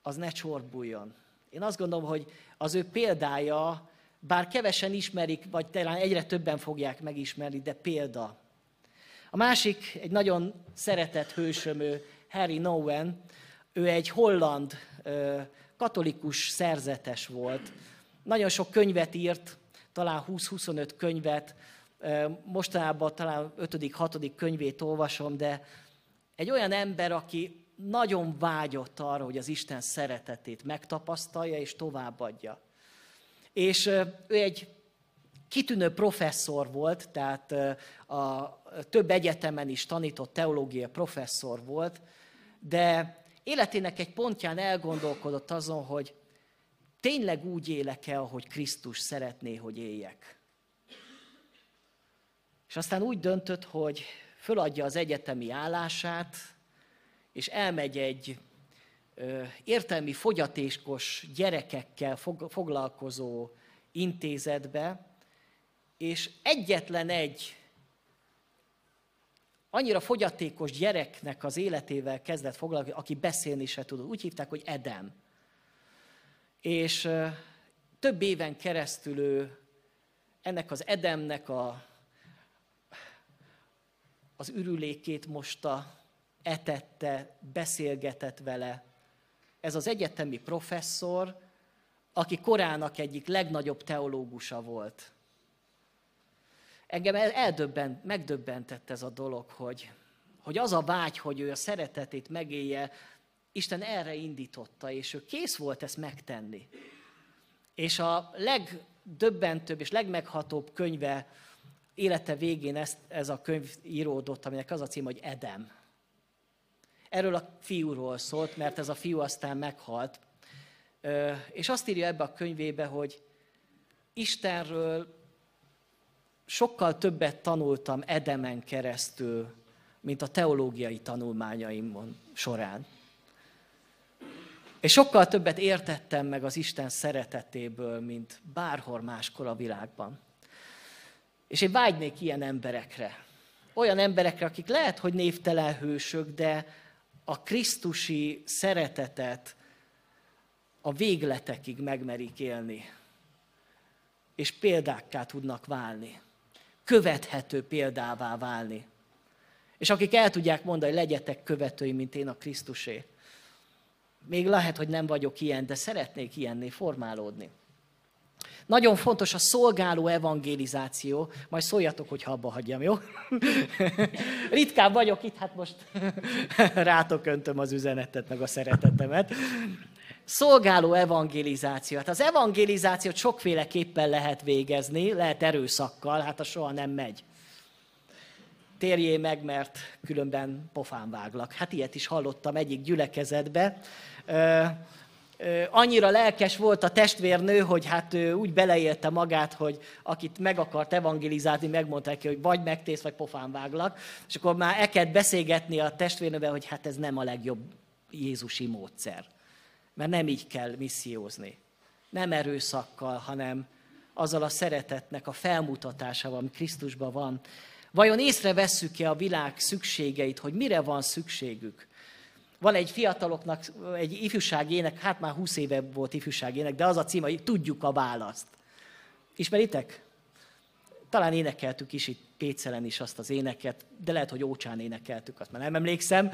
az ne csorbuljon. Én azt gondolom, hogy az ő példája, bár kevesen ismerik, vagy talán egyre többen fogják megismerni, de példa. A másik, egy nagyon szeretett hősömő, Harry Nowen, ő egy holland katolikus szerzetes volt. Nagyon sok könyvet írt, talán 20-25 könyvet, mostanában talán 5.-6. könyvét olvasom, de egy olyan ember, aki nagyon vágyott arra, hogy az Isten szeretetét megtapasztalja és továbbadja. És ő egy kitűnő professzor volt, tehát a több egyetemen is tanított teológia professzor volt, de életének egy pontján elgondolkodott azon, hogy tényleg úgy élek el, ahogy Krisztus szeretné, hogy éljek. És aztán úgy döntött, hogy föladja az egyetemi állását, és elmegy egy értelmi fogyatékos gyerekekkel fog, foglalkozó intézetbe, és egyetlen egy annyira fogyatékos gyereknek az életével kezdett foglalkozni, aki beszélni se tudott. Úgy hívták, hogy Edem. És több éven keresztül ő ennek az Edemnek a, az ürülékét mosta, etette, beszélgetett vele. Ez az egyetemi professzor, aki korának egyik legnagyobb teológusa volt. Engem eldöbbent, megdöbbentett ez a dolog, hogy, hogy az a vágy, hogy ő a szeretetét megélje, Isten erre indította, és ő kész volt ezt megtenni. És a legdöbbentőbb és legmeghatóbb könyve élete végén ez, ez a könyv íródott, aminek az a cím, hogy Edem. Erről a fiúról szólt, mert ez a fiú aztán meghalt. És azt írja ebbe a könyvébe, hogy Istenről sokkal többet tanultam Edemen keresztül, mint a teológiai tanulmányaimon során. És sokkal többet értettem meg az Isten szeretetéből, mint bárhol máskor a világban. És én vágynék ilyen emberekre. Olyan emberekre, akik lehet, hogy névtelen hősök, de a Krisztusi szeretetet a végletekig megmerik élni. És példákká tudnak válni. Követhető példává válni. És akik el tudják mondani, hogy legyetek követői, mint én a Krisztusé. Még lehet, hogy nem vagyok ilyen, de szeretnék ilyenné formálódni. Nagyon fontos a szolgáló evangelizáció. Majd szóljatok, hogy abba hagyjam, jó? *laughs* Ritkán vagyok itt, hát most *laughs* rátok öntöm az üzenetet, meg a szeretetemet. Szolgáló evangelizáció. Hát az evangelizációt sokféleképpen lehet végezni, lehet erőszakkal, hát a soha nem megy. Térjé meg, mert különben pofán váglak. Hát ilyet is hallottam egyik gyülekezetbe annyira lelkes volt a testvérnő, hogy hát ő úgy beleélte magát, hogy akit meg akart evangelizálni, megmondta neki, hogy vagy megtész, vagy pofán váglak. És akkor már elkezd beszélgetni a testvérnővel, hogy hát ez nem a legjobb Jézusi módszer. Mert nem így kell missziózni. Nem erőszakkal, hanem azzal a szeretetnek a felmutatásával, ami Krisztusban van. Vajon észrevesszük-e a világ szükségeit, hogy mire van szükségük? Van egy fiataloknak egy ifjúsági ének, hát már 20 éve volt ifjúsági ének, de az a cím, hogy Tudjuk a választ. Ismeritek? Talán énekeltük is itt Pécelen is azt az éneket, de lehet, hogy Ócsán énekeltük, azt már nem emlékszem.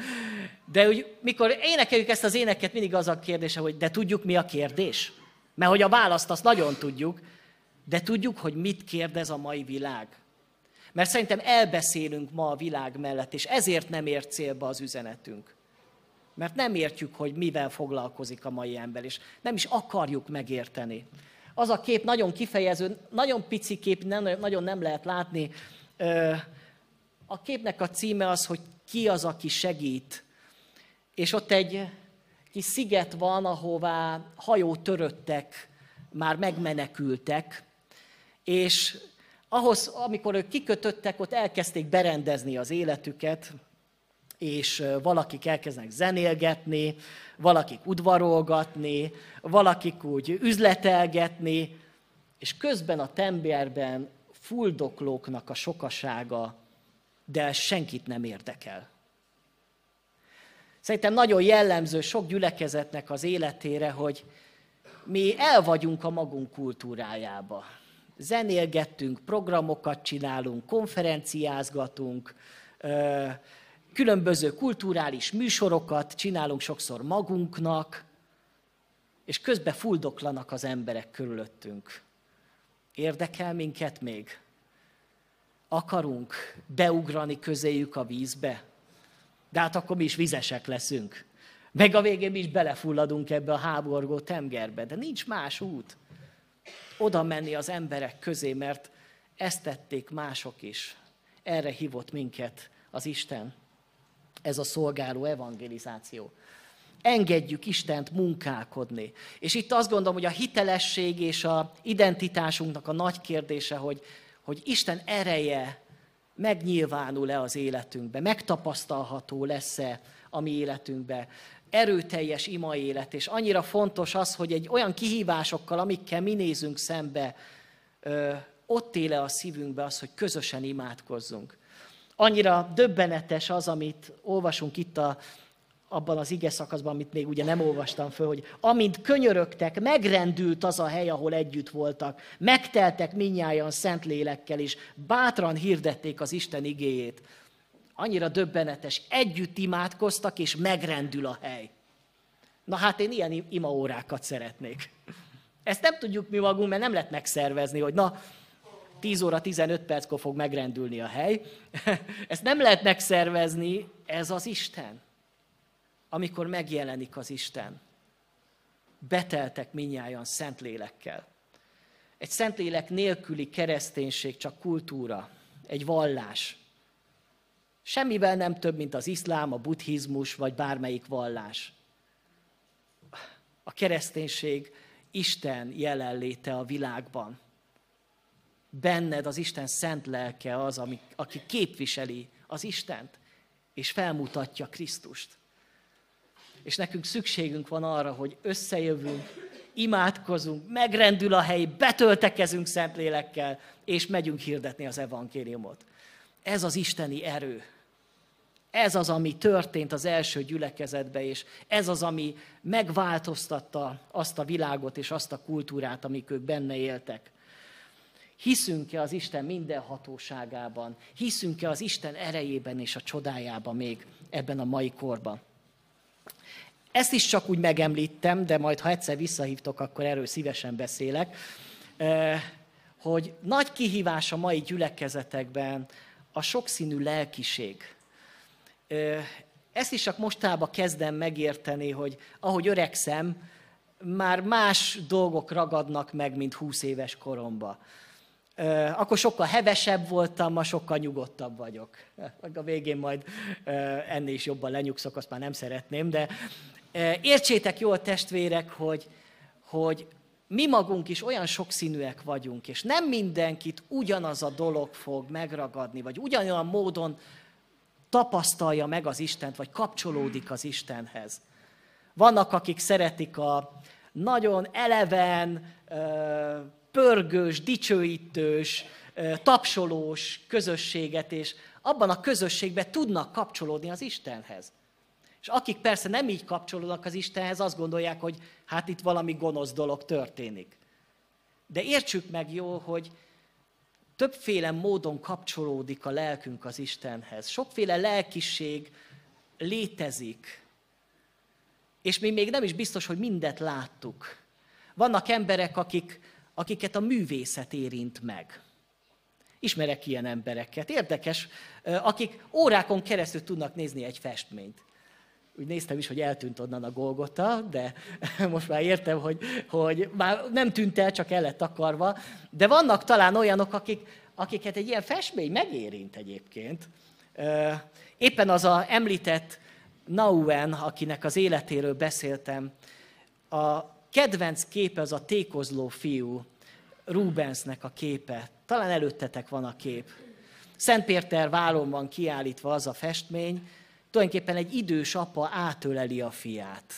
De úgy, mikor énekeljük ezt az éneket, mindig az a kérdése, hogy de tudjuk, mi a kérdés? Mert hogy a választ azt nagyon tudjuk, de tudjuk, hogy mit kérdez a mai világ. Mert szerintem elbeszélünk ma a világ mellett, és ezért nem ért célba az üzenetünk. Mert nem értjük, hogy mivel foglalkozik a mai ember, és nem is akarjuk megérteni. Az a kép nagyon kifejező, nagyon pici kép, nem, nagyon nem lehet látni. A képnek a címe az, hogy ki az, aki segít. És ott egy kis sziget van, ahová hajó töröttek, már megmenekültek, és ahhoz, amikor ők kikötöttek, ott elkezdték berendezni az életüket, és valakik elkezdenek zenélgetni, valakik udvarolgatni, valakik úgy üzletelgetni, és közben a tengerben fuldoklóknak a sokasága, de senkit nem érdekel. Szerintem nagyon jellemző sok gyülekezetnek az életére, hogy mi el vagyunk a magunk kultúrájába. Zenélgettünk, programokat csinálunk, konferenciázgatunk, különböző kulturális műsorokat csinálunk sokszor magunknak, és közben fuldoklanak az emberek körülöttünk. Érdekel minket még? Akarunk beugrani közéjük a vízbe? De hát akkor mi is vizesek leszünk. Meg a végén mi is belefulladunk ebbe a háborgó tengerbe. De nincs más út. Oda menni az emberek közé, mert ezt tették mások is. Erre hívott minket az Isten ez a szolgáló evangelizáció. Engedjük Istent munkálkodni. És itt azt gondolom, hogy a hitelesség és a identitásunknak a nagy kérdése, hogy, hogy Isten ereje megnyilvánul-e az életünkbe, megtapasztalható lesz-e a mi életünkbe, erőteljes ima élet, és annyira fontos az, hogy egy olyan kihívásokkal, amikkel mi nézünk szembe, ott éle a szívünkbe az, hogy közösen imádkozzunk. Annyira döbbenetes az, amit olvasunk itt a, abban az ige szakaszban, amit még ugye nem olvastam föl, hogy amint könyörögtek, megrendült az a hely, ahol együtt voltak, megteltek minnyáján szent lélekkel is, bátran hirdették az Isten igéjét. Annyira döbbenetes. Együtt imádkoztak, és megrendül a hely. Na hát én ilyen imaórákat szeretnék. Ezt nem tudjuk mi magunk, mert nem lehet megszervezni, hogy na, 10 óra 15 perckor fog megrendülni a hely. *laughs* Ezt nem lehet megszervezni, ez az Isten. Amikor megjelenik az Isten. Beteltek minnyáján szent lélekkel. Egy szentlélek nélküli kereszténység csak kultúra, egy vallás. Semmivel nem több, mint az iszlám, a buddhizmus, vagy bármelyik vallás. A kereszténység Isten jelenléte a világban. Benned az Isten szent lelke az, ami, aki képviseli az Istent, és felmutatja Krisztust. És nekünk szükségünk van arra, hogy összejövünk, imádkozunk, megrendül a hely, betöltekezünk Szentlélekkel, és megyünk hirdetni az evangéliumot. Ez az isteni erő. Ez az, ami történt az első gyülekezetbe, és ez az, ami megváltoztatta azt a világot és azt a kultúrát, amik ők benne éltek. Hiszünk-e az Isten minden hatóságában? Hiszünk-e az Isten erejében és a csodájában még ebben a mai korban? Ezt is csak úgy megemlítem, de majd ha egyszer visszahívtok, akkor erről szívesen beszélek, hogy nagy kihívás a mai gyülekezetekben a sokszínű lelkiség. Ezt is csak mostában kezdem megérteni, hogy ahogy öregszem, már más dolgok ragadnak meg, mint 20 éves koromba. Akkor sokkal hevesebb voltam, ma sokkal nyugodtabb vagyok. A végén majd ennél is jobban lenyugszok, azt már nem szeretném, de értsétek jól testvérek, hogy, hogy mi magunk is olyan sokszínűek vagyunk, és nem mindenkit ugyanaz a dolog fog megragadni, vagy ugyanolyan módon tapasztalja meg az Istent, vagy kapcsolódik az Istenhez. Vannak, akik szeretik a nagyon eleven, pörgős, dicsőítős, tapsolós közösséget, és abban a közösségben tudnak kapcsolódni az Istenhez. És akik persze nem így kapcsolódnak az Istenhez, azt gondolják, hogy hát itt valami gonosz dolog történik. De értsük meg jó, hogy többféle módon kapcsolódik a lelkünk az Istenhez. Sokféle lelkiség létezik. És mi még nem is biztos, hogy mindet láttuk. Vannak emberek, akik, akiket a művészet érint meg. Ismerek ilyen embereket. Érdekes, akik órákon keresztül tudnak nézni egy festményt úgy néztem is, hogy eltűnt onnan a Golgota, de *laughs* most már értem, hogy, hogy már nem tűnt el, csak el lett akarva. De vannak talán olyanok, akik, akiket egy ilyen festmény megérint egyébként. Éppen az a említett Nauen, akinek az életéről beszéltem, a kedvenc képe az a tékozló fiú, Rubensnek a képe. Talán előttetek van a kép. Szent Péter vállon van kiállítva az a festmény, tulajdonképpen egy idős apa átöleli a fiát.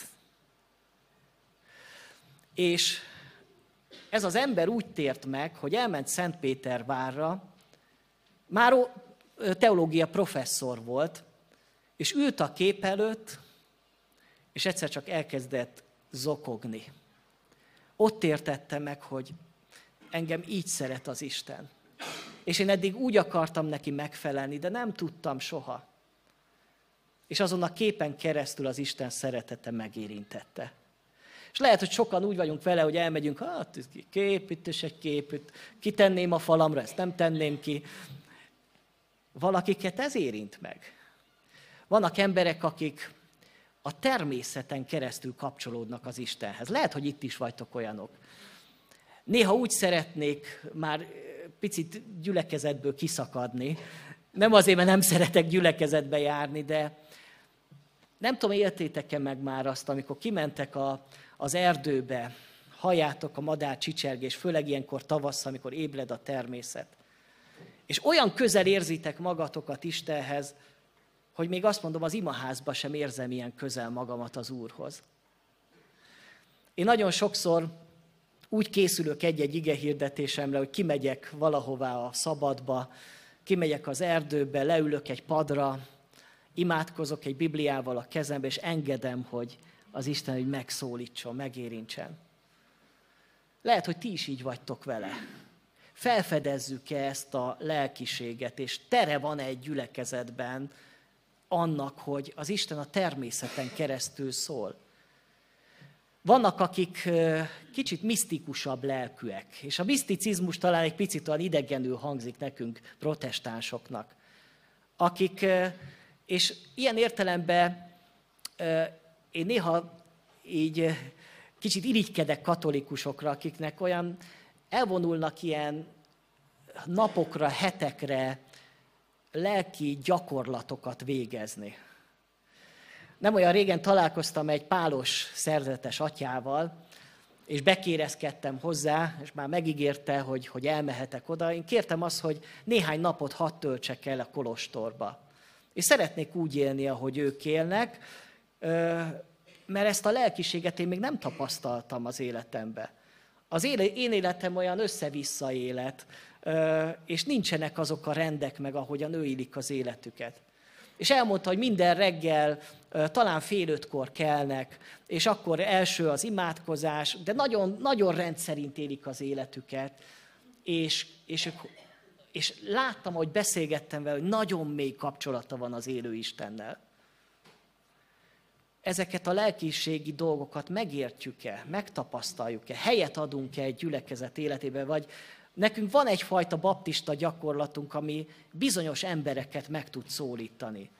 És ez az ember úgy tért meg, hogy elment Szentpétervárra, már teológia professzor volt, és ült a kép előtt, és egyszer csak elkezdett zokogni. Ott értette meg, hogy engem így szeret az Isten. És én eddig úgy akartam neki megfelelni, de nem tudtam soha. És azon a képen keresztül az Isten szeretete megérintette. És lehet, hogy sokan úgy vagyunk vele, hogy elmegyünk, hát kép, itt is egy kép, itt kitenném a falamra, ezt nem tenném ki. Valakiket ez érint meg. Vannak emberek, akik a természeten keresztül kapcsolódnak az Istenhez. Lehet, hogy itt is vagytok olyanok. Néha úgy szeretnék már picit gyülekezetből kiszakadni. Nem azért, mert nem szeretek gyülekezetbe járni, de nem tudom, éltétek-e meg már azt, amikor kimentek a, az erdőbe, halljátok a madár csicsergés, főleg ilyenkor tavasz, amikor ébred a természet. És olyan közel érzitek magatokat Istenhez, hogy még azt mondom, az imaházba sem érzem ilyen közel magamat az Úrhoz. Én nagyon sokszor úgy készülök egy-egy ige hirdetésemre, hogy kimegyek valahová a szabadba, kimegyek az erdőbe, leülök egy padra, imádkozok egy Bibliával a kezembe, és engedem, hogy az Isten hogy megszólítson, megérintsen. Lehet, hogy ti is így vagytok vele. Felfedezzük-e ezt a lelkiséget, és tere van egy gyülekezetben annak, hogy az Isten a természeten keresztül szól. Vannak, akik kicsit misztikusabb lelkűek, és a miszticizmus talán egy picit olyan idegenül hangzik nekünk, protestánsoknak, akik, és ilyen értelemben én néha így kicsit irigykedek katolikusokra, akiknek olyan elvonulnak ilyen napokra, hetekre lelki gyakorlatokat végezni. Nem olyan régen találkoztam egy pálos szerzetes atyával, és bekérezkedtem hozzá, és már megígérte, hogy, hogy elmehetek oda. Én kértem azt, hogy néhány napot hadd töltsek el a kolostorba. És szeretnék úgy élni, ahogy ők élnek, mert ezt a lelkiséget én még nem tapasztaltam az életembe. Az én életem olyan össze-vissza élet, és nincsenek azok a rendek meg, ahogyan ő élik az életüket. És elmondta, hogy minden reggel talán fél ötkor kelnek, és akkor első az imádkozás, de nagyon, nagyon rendszerint élik az életüket. És, és, és láttam, hogy beszélgettem vele, hogy nagyon mély kapcsolata van az élő Istennel. Ezeket a lelkiségi dolgokat megértjük-e, megtapasztaljuk-e, helyet adunk-e egy gyülekezet életébe, vagy nekünk van egyfajta baptista gyakorlatunk, ami bizonyos embereket meg tud szólítani.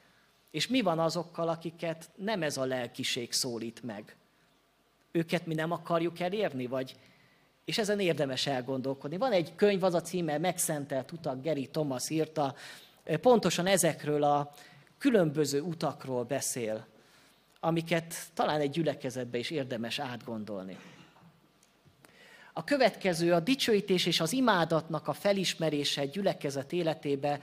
És mi van azokkal, akiket nem ez a lelkiség szólít meg? Őket mi nem akarjuk elérni, vagy és ezen érdemes elgondolkodni. Van egy könyv, az a címe Megszentelt utak, Geri Thomas írta, pontosan ezekről a különböző utakról beszél, amiket talán egy gyülekezetbe is érdemes átgondolni. A következő a dicsőítés és az imádatnak a felismerése egy gyülekezet életébe.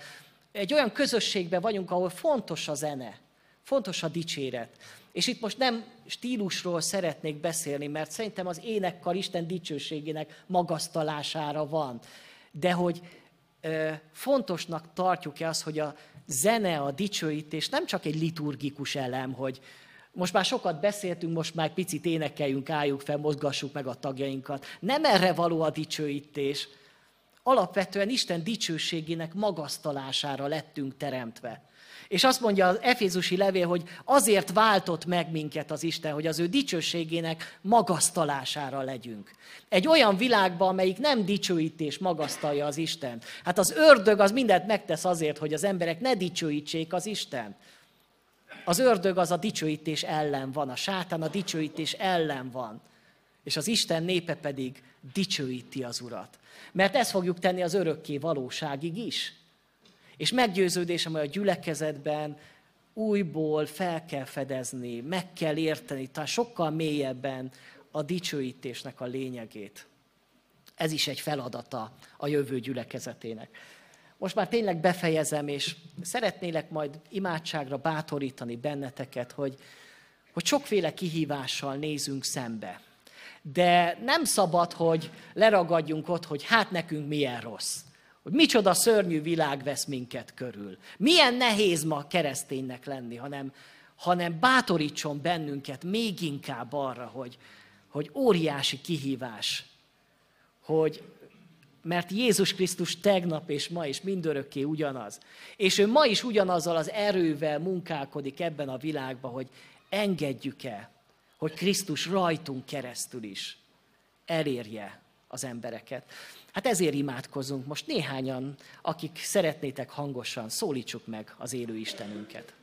Egy olyan közösségben vagyunk, ahol fontos a zene, fontos a dicséret. És itt most nem stílusról szeretnék beszélni, mert szerintem az énekkar Isten dicsőségének magasztalására van. De hogy e, fontosnak tartjuk-e az, hogy a zene, a dicsőítés nem csak egy liturgikus elem, hogy most már sokat beszéltünk, most már picit énekeljünk, álljuk fel, mozgassuk meg a tagjainkat. Nem erre való a dicsőítés. Alapvetően Isten dicsőségének magasztalására lettünk teremtve. És azt mondja az Efézusi levél, hogy azért váltott meg minket az Isten, hogy az ő dicsőségének magasztalására legyünk. Egy olyan világban, amelyik nem dicsőítés magasztalja az Isten. Hát az ördög az mindent megtesz azért, hogy az emberek ne dicsőítsék az Isten. Az ördög az a dicsőítés ellen van, a sátán a dicsőítés ellen van. És az Isten népe pedig dicsőíti az Urat. Mert ezt fogjuk tenni az örökké valóságig is. És meggyőződésem, hogy a gyülekezetben újból fel kell fedezni, meg kell érteni, talán sokkal mélyebben a dicsőítésnek a lényegét. Ez is egy feladata a jövő gyülekezetének. Most már tényleg befejezem, és szeretnélek majd imádságra bátorítani benneteket, hogy, hogy sokféle kihívással nézünk szembe. De nem szabad, hogy leragadjunk ott, hogy hát nekünk milyen rossz. Hogy micsoda szörnyű világ vesz minket körül. Milyen nehéz ma kereszténynek lenni, hanem, hanem bátorítson bennünket még inkább arra, hogy, hogy óriási kihívás, hogy mert Jézus Krisztus tegnap és ma is mindörökké ugyanaz. És ő ma is ugyanazzal az erővel munkálkodik ebben a világban, hogy engedjük el, hogy Krisztus rajtunk keresztül is elérje az embereket. Hát ezért imádkozunk most néhányan, akik szeretnétek hangosan, szólítsuk meg az élő Istenünket.